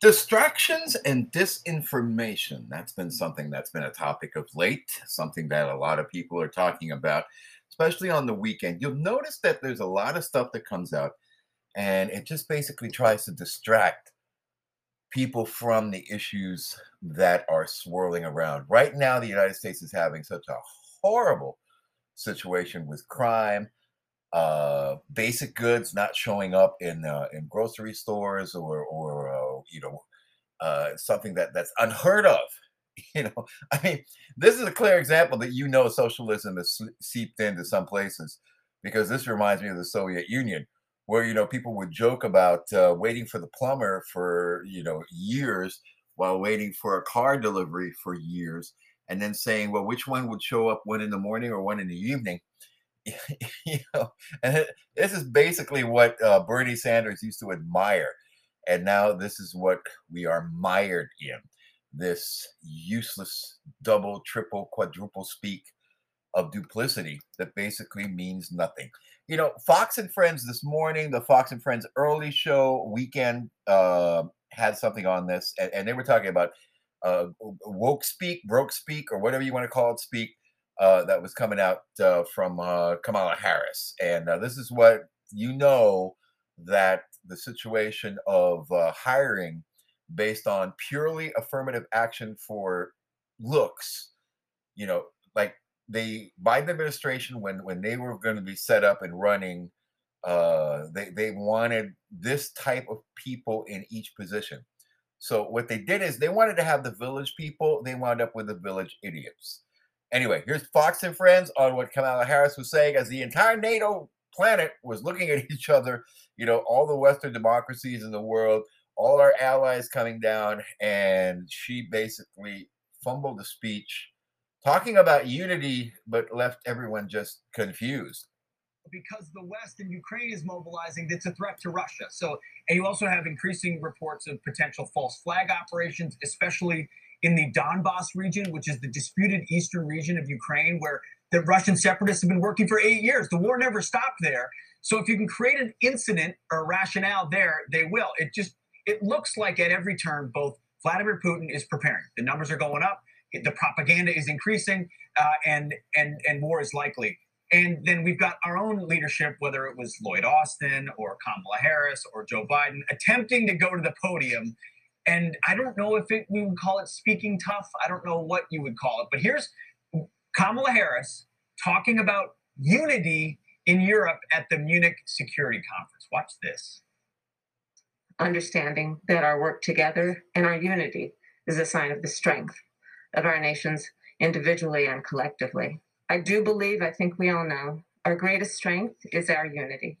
Distractions and disinformation. That's been something that's been a topic of late, something that a lot of people are talking about, especially on the weekend. You'll notice that there's a lot of stuff that comes out and it just basically tries to distract people from the issues that are swirling around. Right now, the United States is having such a horrible situation with crime, uh, basic goods not showing up in uh, in grocery stores or or uh, you know uh, something that that's unheard of. You know, I mean, this is a clear example that you know socialism has seeped into some places because this reminds me of the Soviet Union, where you know people would joke about uh, waiting for the plumber for you know years while waiting for a car delivery for years, and then saying, well, which one would show up one in the morning or one in the evening? you know, and this is basically what uh, Bernie Sanders used to admire, and now this is what we are mired in: this useless double, triple, quadruple speak of duplicity that basically means nothing. You know, Fox and Friends this morning, the Fox and Friends early show weekend uh, had something on this, and, and they were talking about uh, woke speak, broke speak, or whatever you want to call it, speak uh, that was coming out uh, from uh, Kamala Harris. And uh, this is what you know that the situation of uh, hiring based on purely affirmative action for looks, you know, like the Biden administration, when, when they were going to be set up and running, uh, they, they wanted this type of people in each position. So what they did is they wanted to have the village people. They wound up with the village idiots. Anyway, here's Fox and Friends on what Kamala Harris was saying as the entire NATO planet was looking at each other, you know, all the Western democracies in the world, all our allies coming down, and she basically fumbled the speech talking about unity, but left everyone just confused because the West and Ukraine is mobilizing, that's a threat to Russia. So, and you also have increasing reports of potential false flag operations, especially in the Donbass region, which is the disputed eastern region of Ukraine, where the Russian separatists have been working for eight years. The war never stopped there. So if you can create an incident or rationale there, they will. It just it looks like at every turn, both Vladimir Putin is preparing. The numbers are going up. The propaganda is increasing, uh, and and and war is likely. And then we've got our own leadership, whether it was Lloyd Austin or Kamala Harris or Joe Biden, attempting to go to the podium and I don't know if it, we would call it speaking tough. I don't know what you would call it. But here's Kamala Harris talking about unity in Europe at the Munich Security Conference. Watch this. Understanding that our work together and our unity is a sign of the strength of our nations individually and collectively. I do believe, I think we all know, our greatest strength is our unity.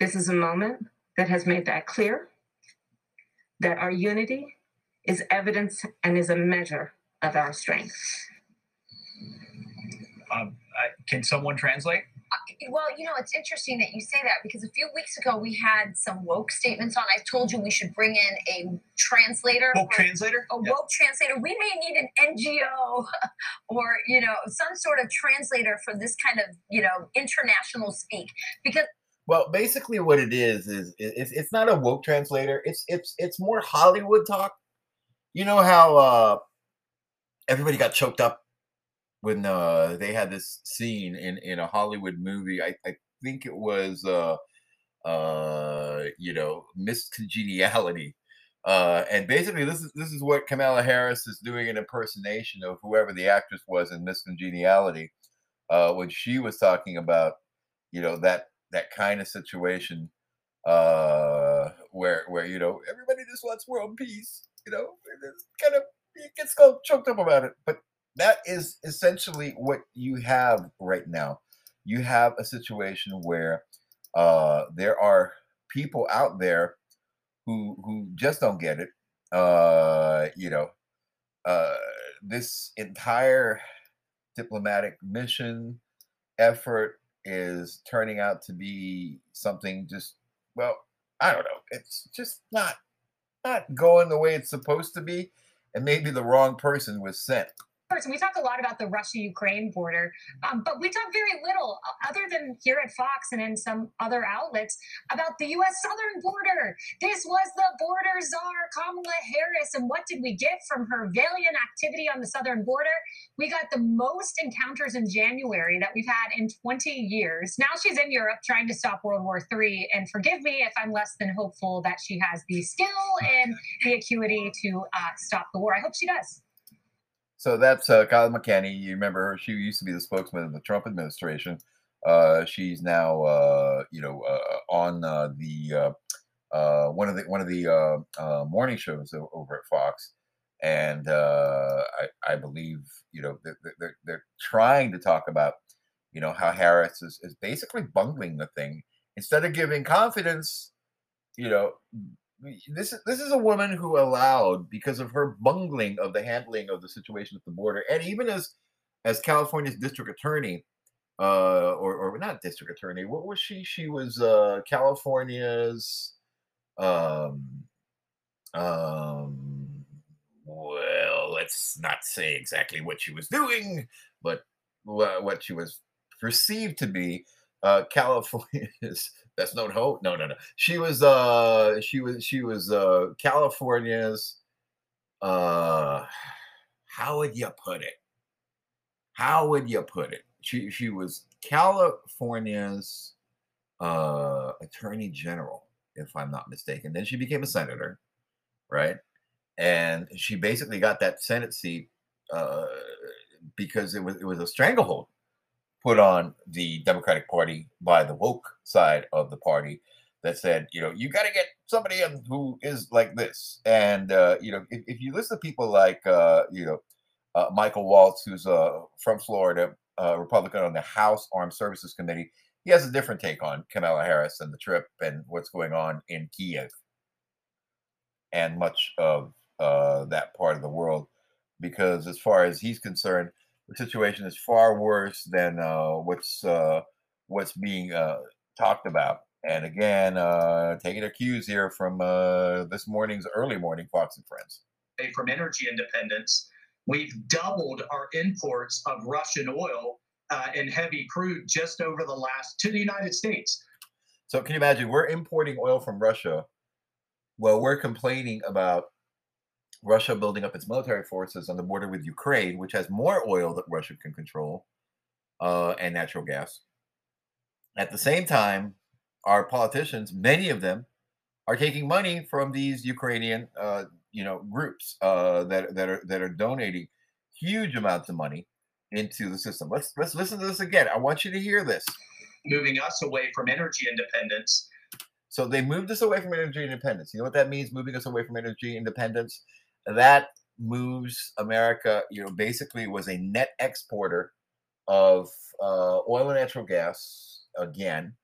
This is a moment that has made that clear that our unity is evidence and is a measure of our strength. Um, uh, can someone translate? Uh, well, you know, it's interesting that you say that because a few weeks ago we had some woke statements on. I told you we should bring in a translator. Woke translator? A yeah. woke translator. We may need an NGO or, you know, some sort of translator for this kind of, you know, international speak because well, basically, what it is is it's, it's not a woke translator. It's it's it's more Hollywood talk. You know how uh, everybody got choked up when uh, they had this scene in in a Hollywood movie. I, I think it was uh, uh, you know Miss Congeniality. Uh, and basically, this is this is what Kamala Harris is doing an impersonation of whoever the actress was in Miss Congeniality, uh, when she was talking about, you know, that that kind of situation uh where where you know everybody just wants world peace you know it's kind of it gets choked up about it but that is essentially what you have right now. You have a situation where uh there are people out there who who just don't get it. Uh you know uh this entire diplomatic mission effort is turning out to be something just well i don't know. It's just not not going the way it's supposed to be and maybe the wrong person was sent and we talk a lot about the Russia-Ukraine border, um, but we talk very little, uh, other than here at Fox and in some other outlets, about the U.S. southern border. This was the border czar, Kamala Harris, and what did we get from her valiant activity on the southern border? We got the most encounters in January that we've had in 20 years. Now she's in Europe trying to stop World War III, and forgive me if I'm less than hopeful that she has the skill and the acuity to uh, stop the war. I hope she does. So that's uh, Kayleigh McEnany. You remember her? She used to be the spokesman of the Trump administration. Uh, she's now, uh, you know, uh, on uh, the uh, one of the one of the morning shows over at Fox, and I, I believe, you know, they're, they're, they're trying to talk about, you know, how Harris is, is basically bungling the thing instead of giving confidence. You know, this is this is a woman who allowed because of her bungling of the handling of the situation at the border, and even as as California's district attorney, uh, or or not district attorney, what was she? She was uh, California's, um, um, well, let's not say exactly what she was doing, but what she was perceived to be. Uh, California's that's no hope. No, no, no. She was uh she was she was uh California's uh how would you put it? How would you put it? She she was California's uh attorney general, if I'm not mistaken. Then she became a senator, right? And she basically got that Senate seat uh because it was it was a stranglehold put on the Democratic Party by the woke side of the party that said, you know, you got to get somebody who is like this. And, uh, you know, if, if you listen to people like, uh, you know, uh, Michael Waltz, who's uh, from Florida, Republican on the House Armed Services Committee, he has a different take on Kamala Harris and the trip and what's going on in Kiev and much of uh, that part of the world. Because as far as he's concerned, the situation is far worse than uh, what's uh, what's being uh, talked about. And again, uh, taking a cues here from uh, this morning's early morning Fox and Friends. From energy independence, we've doubled our imports of Russian oil uh, and heavy crude just over the last to the United States. So can you imagine? We're importing oil from Russia. Well, we're complaining about Russia building up its military forces on the border with Ukraine, which has more oil that Russia can control uh, and natural gas. At the same time, our politicians, many of them, are taking money from these Ukrainian, uh, you know, groups uh, that that are that are donating huge amounts of money into the system. Let's let's listen to this again. I want you to hear this. Moving us away from energy independence. So they moved us away from energy independence. You know what that means? Moving us away from energy independence that moves America, you know, basically was a net exporter of uh, oil and natural gas again.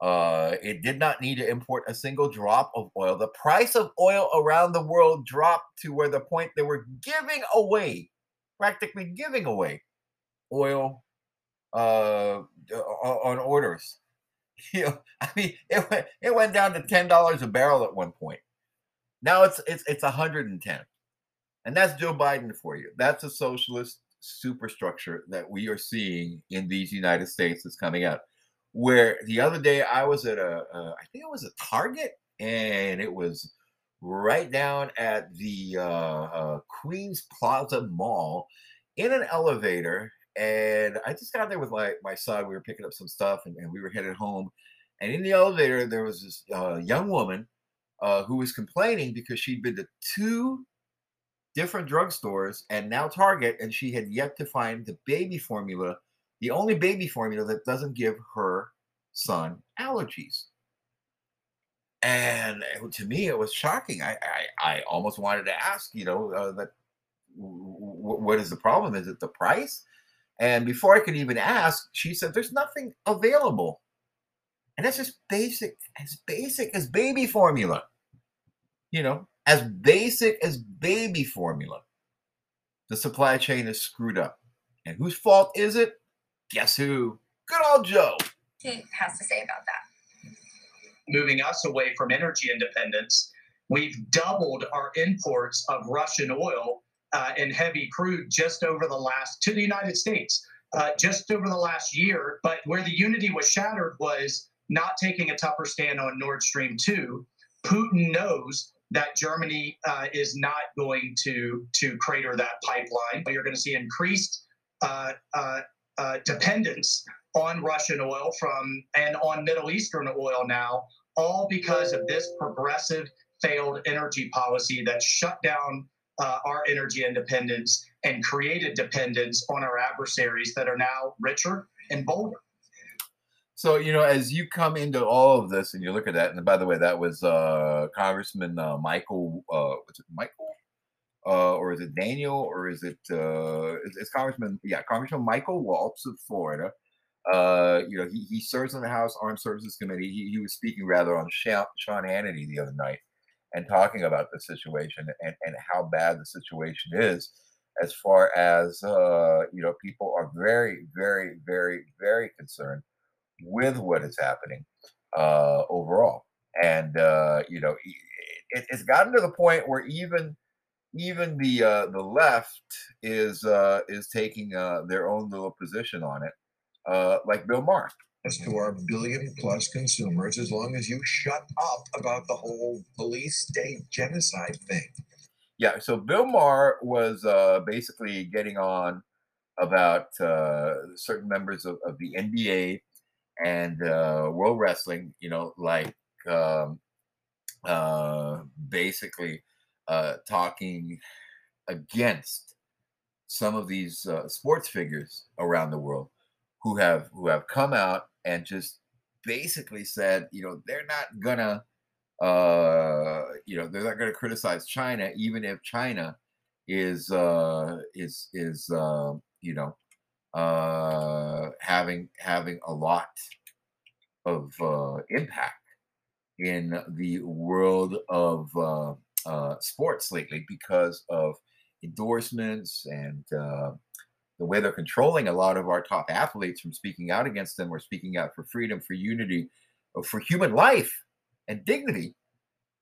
Uh, it did not need to import a single drop of oil. The price of oil around the world dropped to where the point they were giving away, practically giving away oil uh, on orders. You know, I mean, it went it went down to ten dollars a barrel at one point. Now it's it's it's hundred and that's Joe Biden for you. That's a socialist superstructure that we are seeing in these United States that's coming out. Where the other day I was at a, I think it was a Target, and it was right down at the uh, uh, Queens Plaza Mall in an elevator. And I just got there with my, my son. We were picking up some stuff and, and we were headed home. And in the elevator, there was this uh, young woman uh, who was complaining because she'd been to two different drugstores and now Target, and she had yet to find the baby formula, the only baby formula that doesn't give her son allergies. And to me, it was shocking. I I, I almost wanted to ask, you know, uh, that w- what is the problem? Is it the price? And before I could even ask, she said, "There's nothing available." And that's just basic, as basic as baby formula. You know, as basic as baby formula. The supply chain is screwed up. And whose fault is it? Guess who? Good old Joe. He has to say about that. Moving us away from energy independence, we've doubled our imports of Russian oil uh, in heavy crude just over the last to the United States uh, just over the last year. But where the unity was shattered was not taking a tougher stand on Nord Stream 2. Putin knows that Germany uh, is not going to to crater that pipeline. You're going to see increased uh, uh, uh, dependence on Russian oil from and on Middle Eastern oil now, all because of this progressive failed energy policy that shut down uh, our energy independence and created dependence on our adversaries that are now richer and bolder. So you know, as you come into all of this, and you look at that, and by the way, that was uh, Congressman uh, Michael. Uh, was it Michael? Uh, or is it Daniel? Or is it? Uh, it's, Congressman. Yeah, Congressman Michael Waltz of Florida. Uh, you know, he, he serves on the House Armed Services Committee. He, he was speaking rather on Sean Hannity the other night and talking about the situation and, and how bad the situation is as far as uh, you know people are very very very very concerned with what is happening uh, overall and uh, you know it, it's gotten to the point where even even the uh, the left is uh, is taking uh, their own little position on it uh, like bill maher As to our billion plus consumers as long as you shut up about the whole police state genocide thing. Yeah, so Bill Maher was uh, basically getting on about uh, certain members of, of, the NBA and uh, World Wrestling, you know, like um, uh, basically uh, talking against some of these uh, sports figures around the world who have who have come out and just basically said, you know, they're not gonna, uh, you know, they're not gonna criticize China, even if China is uh, is is uh, you know uh, having having a lot of uh, impact in the world of uh, uh, sports lately because of endorsements and uh, the way they're controlling a lot of our top athletes from speaking out against them or speaking out for freedom, for unity, for human life and dignity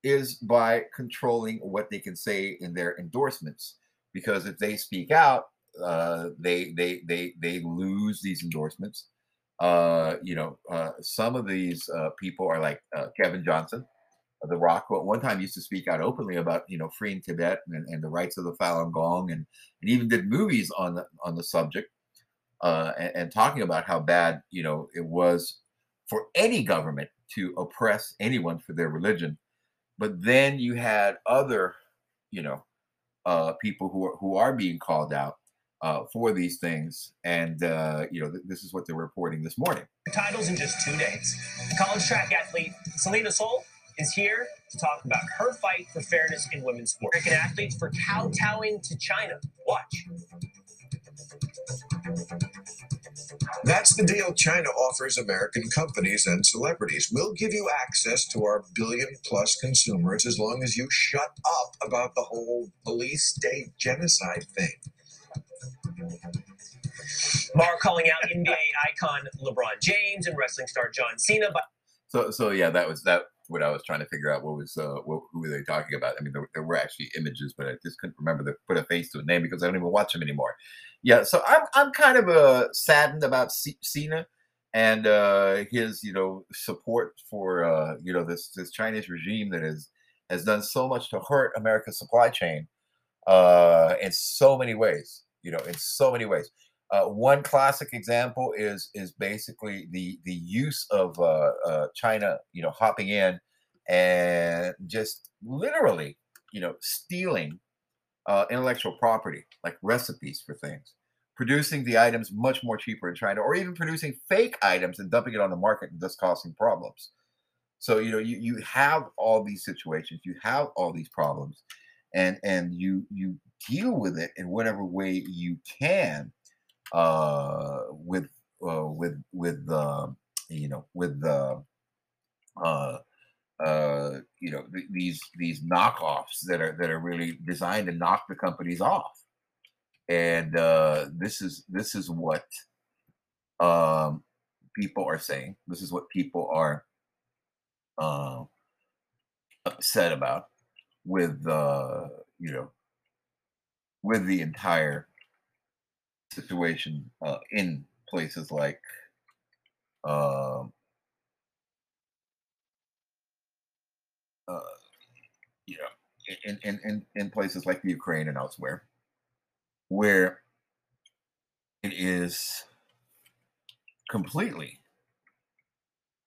is by controlling what they can say in their endorsements. Because if they speak out, uh, they they they they lose these endorsements. Uh, you know, uh, some of these uh, people are like uh, Kevin Johnson, the Rock, who at one time used to speak out openly about you know freeing Tibet and, and the rights of the Falun Gong, and, and even did movies on the on the subject, uh, and, and, talking about how bad you know it was for any government to oppress anyone for their religion. But then you had other, you know, uh, people who are who are being called out uh, for these things, and uh, you know th- this is what they're reporting this morning. Titles in just two days. College track athlete Selina Soule is here to talk about her fight for fairness in women's sports. American athletes for kowtowing to China. Watch. That's the deal China offers American companies and celebrities. We'll give you access to our billion plus consumers as long as you shut up about the whole police state genocide thing. Mark calling out NBA icon LeBron James and wrestling star John Cena. But so, so yeah, that was that what I was trying to figure out what was uh, what, who were they talking about. I mean, there, there, were actually images, but I just couldn't remember to put a face to a name because I don't even watch them anymore. Yeah, so I'm I'm kind of uh, saddened about C- Cena and uh, his you know support for uh, you know this this Chinese regime that has has done so much to hurt America's supply chain uh, in so many ways. You know, in so many ways. Uh, one classic example is is basically the the use of uh, uh, China, you know, hopping in and just literally, you know, stealing uh, intellectual property like recipes for things, producing the items much more cheaper in China, or even producing fake items and dumping it on the market and thus causing problems. So you know, you you have all these situations, you have all these problems, and and you you deal with it in whatever way you can uh, with uh, with with uh, you know with the uh, uh, you know th- these these knockoffs that are that are really designed to knock the companies off, and uh, this is this is what um, people are saying. This is what people are uh, upset about with uh, you know with the entire situation uh, in places like uh, uh, you know in, in, in, in places like the Ukraine and elsewhere where it is completely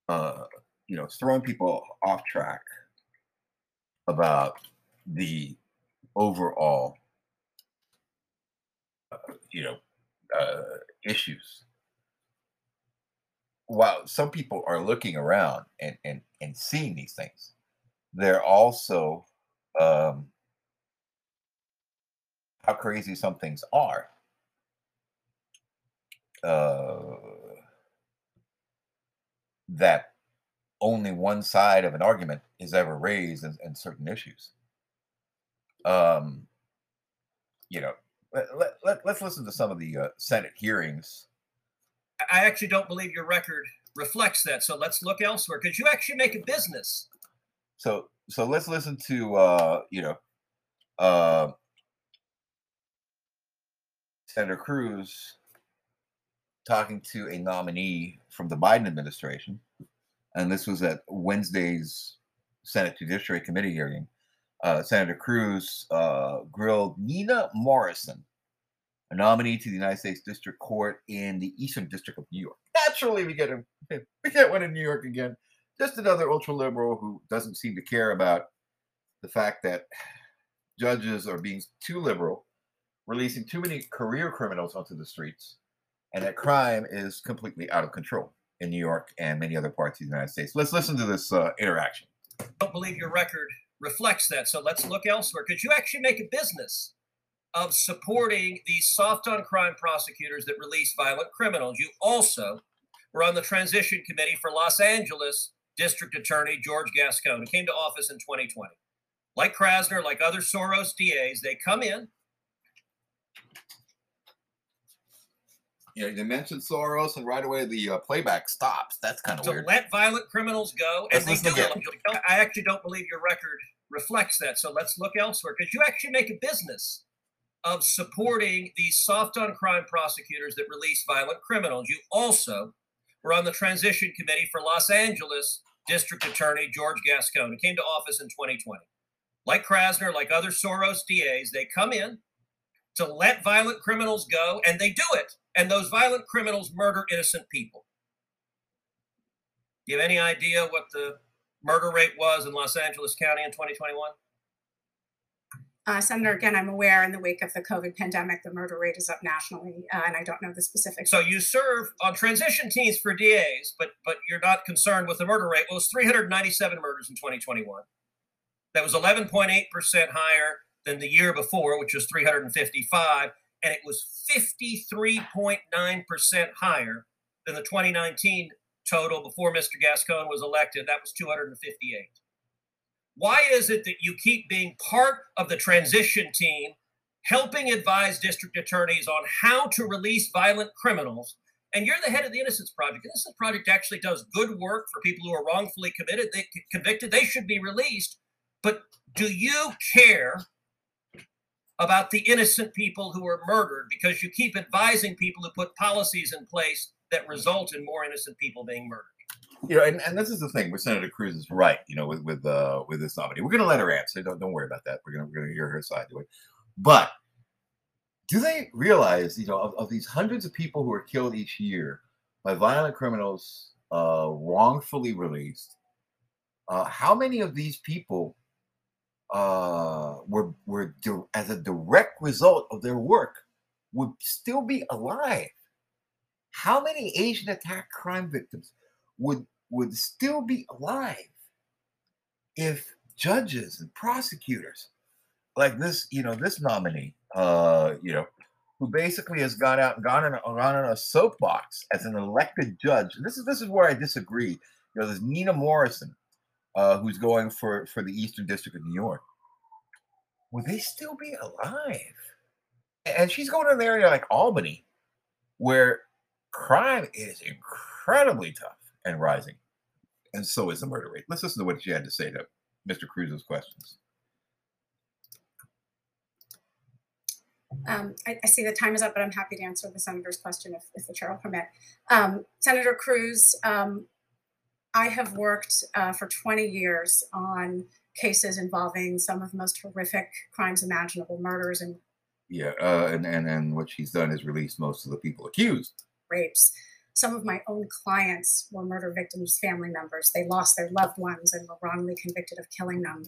uh, you know throwing people off track about the overall you know uh, issues while some people are looking around and and, and seeing these things they're also um, how crazy some things are uh, that only one side of an argument is ever raised in, in certain issues. Um, you know, let, let, us listen to some of the uh, Senate hearings. I actually don't believe your record reflects that. So let's look elsewhere because you actually make a business. So, so let's listen to, uh, you know, uh, Senator Cruz talking to a nominee from the Biden administration, and this was at Wednesday's Senate Judiciary Committee hearing. Uh, Senator Cruz uh, grilled Nina Morrison, a nominee to the United States District Court in the Eastern District of New York. Naturally, we get him. We get one in New York again. Just another ultra liberal who doesn't seem to care about the fact that judges are being too liberal, releasing too many career criminals onto the streets, and that crime is completely out of control in New York and many other parts of the United States. Let's listen to this uh, interaction. Don't believe your record reflects that, so let's look elsewhere Could you actually make a business of supporting these soft on crime prosecutors that release violent criminals. You also were on the transition committee for Los Angeles District Attorney George Gascon, who came to office in 2020. Like Krasner, like other Soros DAs, they come in, you know, you mentioned Soros, and right away the uh, playback stops. That's kind of to weird. let violent criminals go, and they do. I actually don't believe your record reflects that. So let's look elsewhere because you actually make a business of supporting these soft on crime prosecutors that release violent criminals. You also were on the transition committee for Los Angeles District Attorney George Gascon, who came to office in 2020. Like Krasner, like other Soros DAs, they come in to let violent criminals go, and they do it and those violent criminals murder innocent people. Do you have any idea what the murder rate was in Los Angeles County in 2021? Uh, Senator, again, I'm aware in the wake of the COVID pandemic, the murder rate is up nationally, uh, and I don't know the specifics. So you serve on transition teams for DAs, but but you're not concerned with the murder rate. Well, it was 397 murders in 2021. That was 11.8% higher than the year before, which was 355 and it was 53.9% higher than the 2019 total before Mr. Gascon was elected. That was 258. Why is it that you keep being part of the transition team, helping advise district attorneys on how to release violent criminals? And you're the head of the Innocence Project. The Innocence Project actually does good work for people who are wrongfully committed, they, convicted. They should be released. But do you care about the innocent people who were murdered because you keep advising people to put policies in place that result in more innocent people being murdered. You know, and, and this is the thing where Senator Cruz is right, you know, with with uh with this nominee. We're gonna let her answer. Don't don't worry about that. We're gonna we're gonna hear her side to it. But do they realize, you know, of, of these hundreds of people who are killed each year by violent criminals uh wrongfully released, uh, how many of these people uh, were were as a direct result of their work would still be alive. How many Asian attack crime victims would would still be alive if judges and prosecutors like this, you know, this nominee, uh, you know, who basically has gone out and gone on, gone on a soapbox as an elected judge. This is this is where I disagree. You know, there's Nina Morrison, uh, who's going for for the Eastern District of New York, would they still be alive? And she's going to an area like Albany, where crime is incredibly tough and rising, and so is the murder rate. Let's listen to what she had to say to Mr. Cruz's questions. Um, I, I, see the time is up, but I'm happy to answer the senator's question if, if the chair will permit. Um, Senator Cruz, um, I have worked uh, for 20 years on cases involving some of the most horrific crimes imaginable, murders and yeah, uh, and, and and what she's done is released most of the people accused. Rapes. Some of my own clients were murder victims' family members. They lost their loved ones and were wrongly convicted of killing them.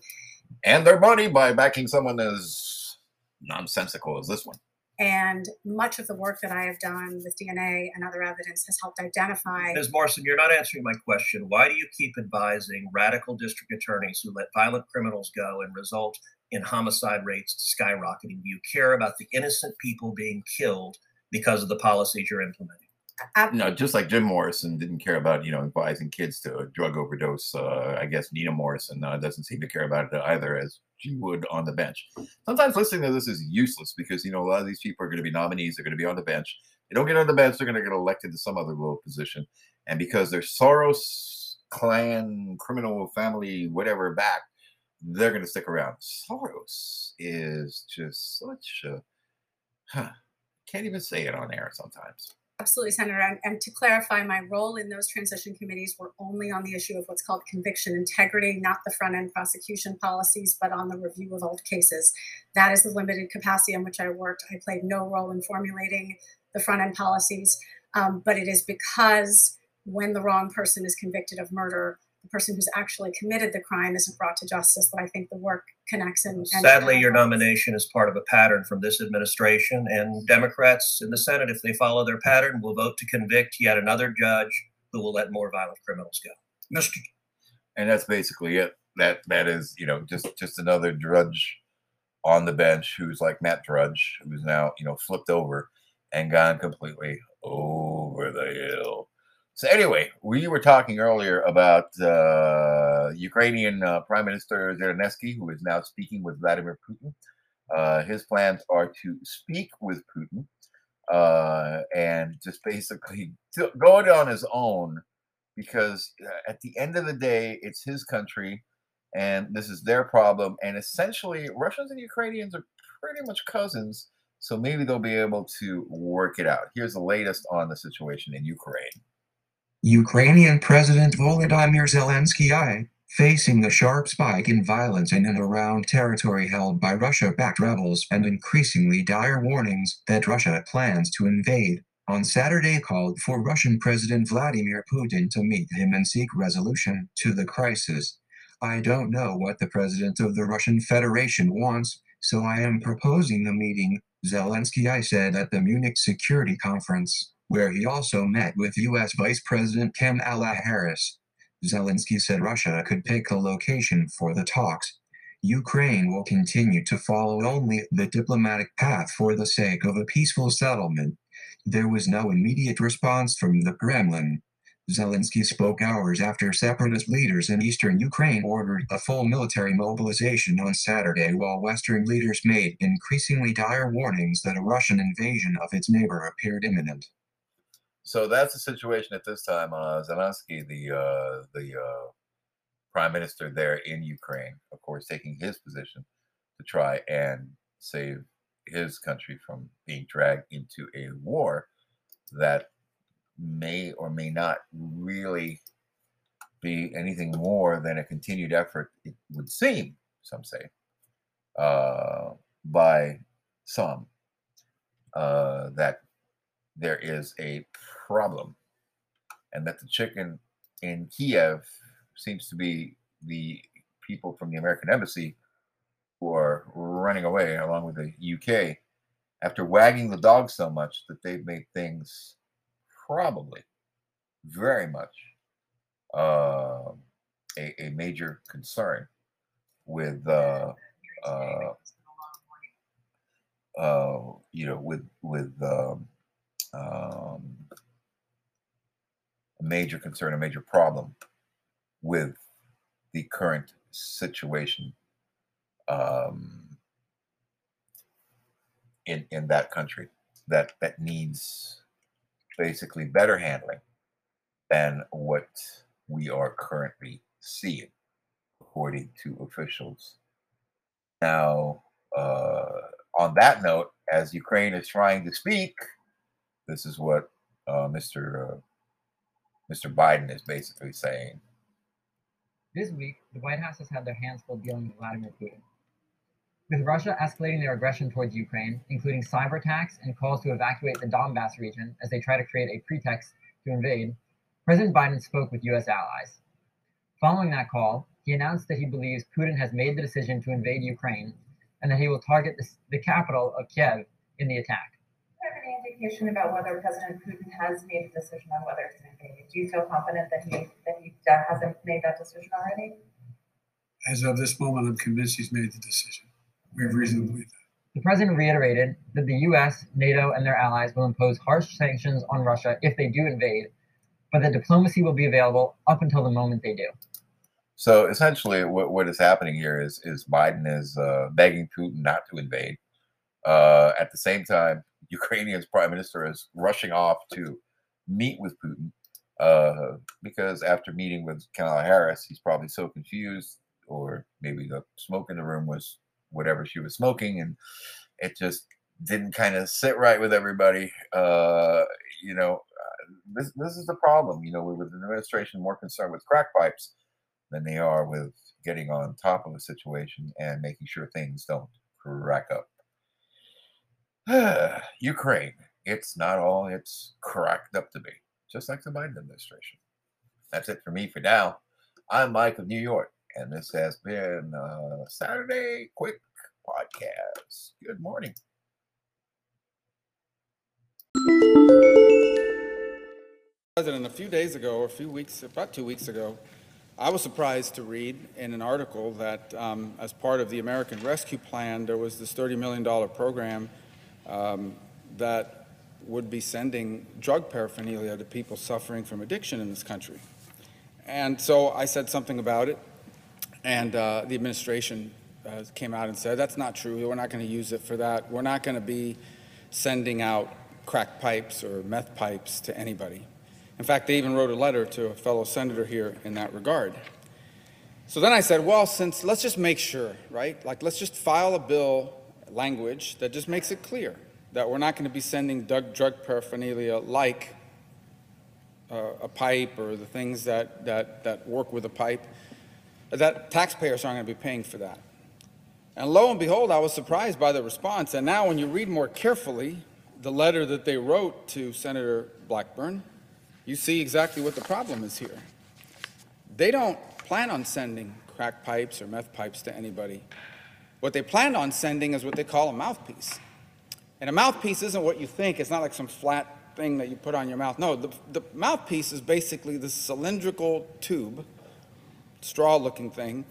And their money by backing someone as nonsensical as this one. And much of the work that I have done with DNA and other evidence has helped identify. Ms. Morrison, you're not answering my question. Why do you keep advising radical district attorneys who let violent criminals go and result in homicide rates skyrocketing? Do you care about the innocent people being killed because of the policies you're implementing? No, just like Jim Morrison didn't care about you know advising kids to a drug overdose. Uh, I guess Nina Morrison uh, doesn't seem to care about it either, as she would on the bench. Sometimes listening to this is useless because you know a lot of these people are going to be nominees. They're going to be on the bench. They don't get on the bench. They're going to get elected to some other low position, and because they're Soros clan, criminal family, whatever back, they're going to stick around. Soros is just such a huh, can't even say it on air sometimes. Absolutely, Senator. And, to clarify, my role in those transition committees were only on the issue of what's called conviction integrity, not the front end prosecution policies, but on the review of old cases. That is the limited capacity in which I worked. I played no role in formulating the front end policies, um, but it is because when the wrong person is convicted of murder, the person who's actually committed the crime isn't brought to justice but I think the work connects. And, and sadly, your nomination is part of a pattern from this administration, and Democrats in the Senate, if they follow their pattern, will vote to convict yet another judge who will let more violent criminals go. Mr. And that's basically it. That that is, you know, just just another drudge on the bench who's like Matt Drudge, who's now, you know, flipped over and gone completely over the hill. So anyway, we were talking earlier about uh, Ukrainian uh, Prime Minister Zelensky, who is now speaking with Vladimir Putin. Uh, his plans are to speak with Putin uh, and just basically go it on his own, because uh, at the end of the day, it's his country, and this is their problem. And essentially, Russians and Ukrainians are pretty much cousins, so maybe they'll be able to work it out. Here's the latest on the situation in Ukraine. Ukrainian President Volodymyr Zelensky facing the sharp spike in violence in and around territory held by Russia-backed rebels and increasingly dire warnings that Russia plans to invade, on Saturday called for Russian President Vladimir Putin to meet him and seek resolution to the crisis. I don't know what the President of the Russian Federation wants, so I am proposing the meeting, Zelensky I said at the Munich Security Conference where he also met with U.S. Vice President Kamala Harris. Zelensky said Russia could pick a location for the talks. Ukraine will continue to follow only the diplomatic path for the sake of a peaceful settlement. There was no immediate response from the Kremlin. Zelensky spoke hours after separatist leaders in eastern Ukraine ordered a full military mobilization on Saturday, while Western leaders made increasingly dire warnings that a Russian invasion of its neighbor appeared imminent. So that's the situation at this time. Uh, Zelensky, the uh, the uh, prime minister there in Ukraine, of course, taking his position to try and save his country from being dragged into a war that may or may not really be anything more than a continued effort, it would seem, some say, uh, by some, uh, that there is a problem and that the chicken in Kiev seems to be the people from the American embassy who are running away along with the UK after wagging the dog so much that they've made things probably very much uh, a, a, major concern with uh, uh, uh, you know with with um, um, major concern, a major problem with the current situation um, in in that country that that needs basically better handling than what we are currently seeing, according to officials. Now, uh, on that note, as Ukraine is trying to speak, this is what uh, Mr. Uh, Mr. Biden is basically saying. This week, the White House has had their hands full dealing with Vladimir Putin. With Russia escalating their aggression towards Ukraine, including cyber attacks and calls to evacuate the Donbass region as they try to create a pretext to invade, President Biden spoke with U.S. allies. Following that call, he announced that he believes Putin has made the decision to invade Ukraine and that he will target the, the capital of Kiev in the attack. Do you have any indication about whether President Putin has made a decision on whether to invade? Do you feel confident that he that he hasn't made that decision already? As of this moment, I'm convinced he's made the decision. We have reason to believe that. The president reiterated that the U.S., NATO, and their allies will impose harsh sanctions on Russia if they do invade, but that diplomacy will be available up until the moment they do. So essentially, what, what is happening here is is Biden is uh, begging Putin not to invade. Uh, at the same time, Ukrainian's prime minister is rushing off to meet with Putin uh, because after meeting with Kamala Harris, he's probably so confused, or maybe the smoke in the room was whatever she was smoking, and it just didn't kind of sit right with everybody. Uh, you know, uh, this this is the problem. You know, with an administration more concerned with crack pipes than they are with getting on top of a situation and making sure things don't crack up. Ukraine, it's not all it's cracked up to be, just like the Biden administration. That's it for me for now. I'm Mike of New York, and this has been a Saturday Quick Podcast. Good morning. President, a few days ago, or a few weeks, about two weeks ago, I was surprised to read in an article that um, as part of the American Rescue Plan, there was this $30 million program um, that would be sending drug paraphernalia to people suffering from addiction in this country. And so I said something about it, and uh, the administration uh, came out and said, that's not true. We're not going to use it for that. We're not going to be sending out crack pipes or meth pipes to anybody. In fact, they even wrote a letter to a fellow senator here in that regard. So then I said, well, since let's just make sure, right? Like, let's just file a bill language that just makes it clear that we're not going to be sending drug, paraphernalia like uh, a pipe or the things that, that, that work with a pipe, that taxpayers aren't going to be paying for that. And lo and behold, I was surprised by the response. And now, when you read more carefully the letter that they wrote to Senator Blackburn, you see exactly what the problem is here. They don't plan on sending crack pipes or meth pipes to anybody. What they plan on sending is what they call a mouthpiece. And a mouthpiece isn't what you think. It's not like some flat thing that you put on your mouth. No, the, the mouthpiece is basically this cylindrical tube, straw looking thing,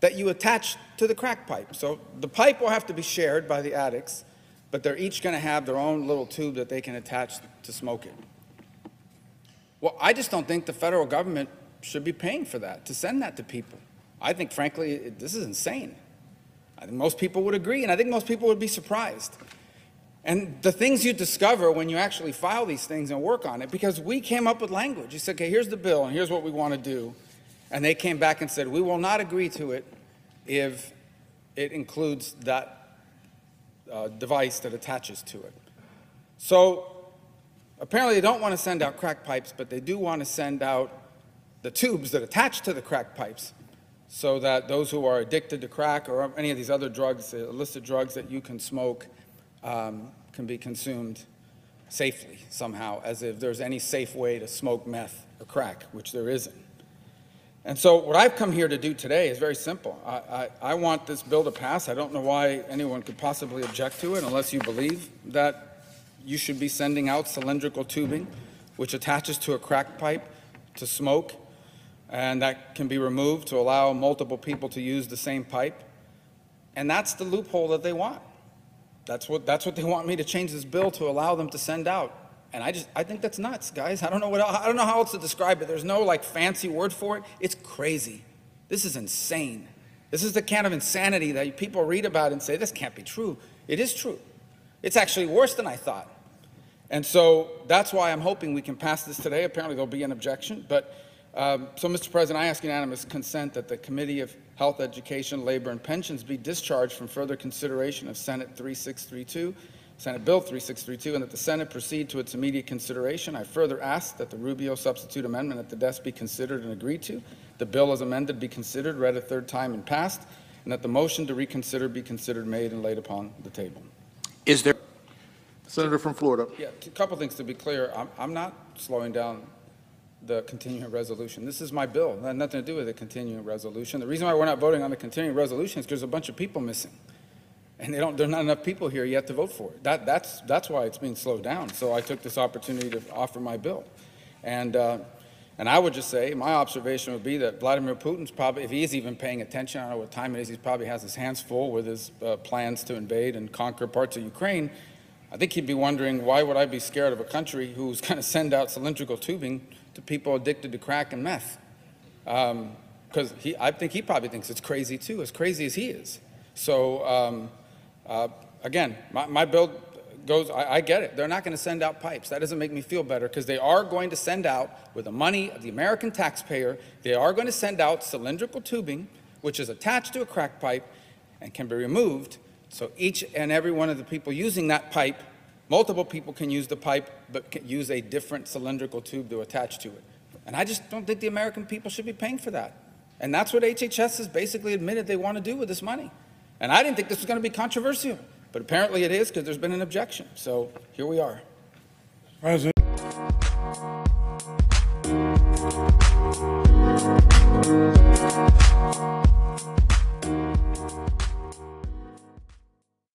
that you attach to the crack pipe. So the pipe will have to be shared by the addicts, but they're each going to have their own little tube that they can attach to smoke it. Well, I just don't think the federal government should be paying for that, to send that to people. I think, frankly, it, this is insane. I think most people would agree, and I think most people would be surprised. And the things you discover when you actually file these things and work on it, because we came up with language. You said, okay, here's the bill, and here's what we want to do. And they came back and said, we will not agree to it if it includes that uh, device that attaches to it. So Apparently, they don't want to send out crack pipes, but they do want to send out the tubes that attach to the crack pipes so that those who are addicted to crack or any of these other drugs, illicit drugs that you can smoke, um, can be consumed safely somehow, as if there's any safe way to smoke meth or crack, which there isn't. And so, what I've come here to do today is very simple. I, I, I want this bill to pass. I don't know why anyone could possibly object to it unless you believe that you should be sending out cylindrical tubing, which attaches to a crack pipe to smoke, and that can be removed to allow multiple people to use the same pipe. And that's the loophole that they want. That's what, that's what they want me to change this bill to allow them to send out. And I just, I think that's nuts, guys. I don't know what, I don't know how else to describe it. There's no like fancy word for it. It's crazy. This is insane. This is the kind of insanity that people read about and say, this can't be true. It is true. It's actually worse than I thought. And so that's why I'm hoping we can pass this today. Apparently, there'll be an objection, but Um, So, Mr. President, I ask unanimous consent that the Committee of Health, Education, Labor, and Pensions be discharged from further consideration of Senate 3632, Senate Bill 3632, and that the Senate proceed to its immediate consideration. I further ask that the Rubio substitute amendment at the desk be considered and agreed to, the bill as amended be considered, read a third time, and passed, and that the motion to reconsider be considered, made, and laid upon the table. Is there, Senator from Florida? Yeah, a couple things to be clear. I'm, I'm not slowing down the continuing resolution. This is my bill. It had nothing to do with the continuing resolution. The reason why we're not voting on the continuing resolution is because there's a bunch of people missing. And they don't, there are not enough people here yet to vote for it. That, that's, that's why it's being slowed down. So I took this opportunity to offer my bill. And, uh, and I would just say, my observation would be that Vladimir Putin's probably, if he is even paying attention, I don't know what time it is, he probably has his hands full with his uh, plans to invade and conquer parts of Ukraine. I think he'd be wondering, why would I be scared of a country who's going to send out cylindrical tubing to people addicted to crack and meth? Because he, I think he probably thinks it's crazy too, as crazy as he is. So, um, uh, again, my, my bill goes, I, I get it. They're not going to send out pipes. That doesn't make me feel better because they are going to send out, with the money of the American taxpayer, they are going to send out cylindrical tubing, which is attached to a crack pipe and can be removed. So each and every one of the people using that pipe, multiple people can use the pipe, but use a different cylindrical tube to attach to it. And I just don't think the American people should be paying for that. And that's what HHS has basically admitted they want to do with this money. And I didn't think this was going to be controversial, but apparently it is because there's been an objection. So here we are. President.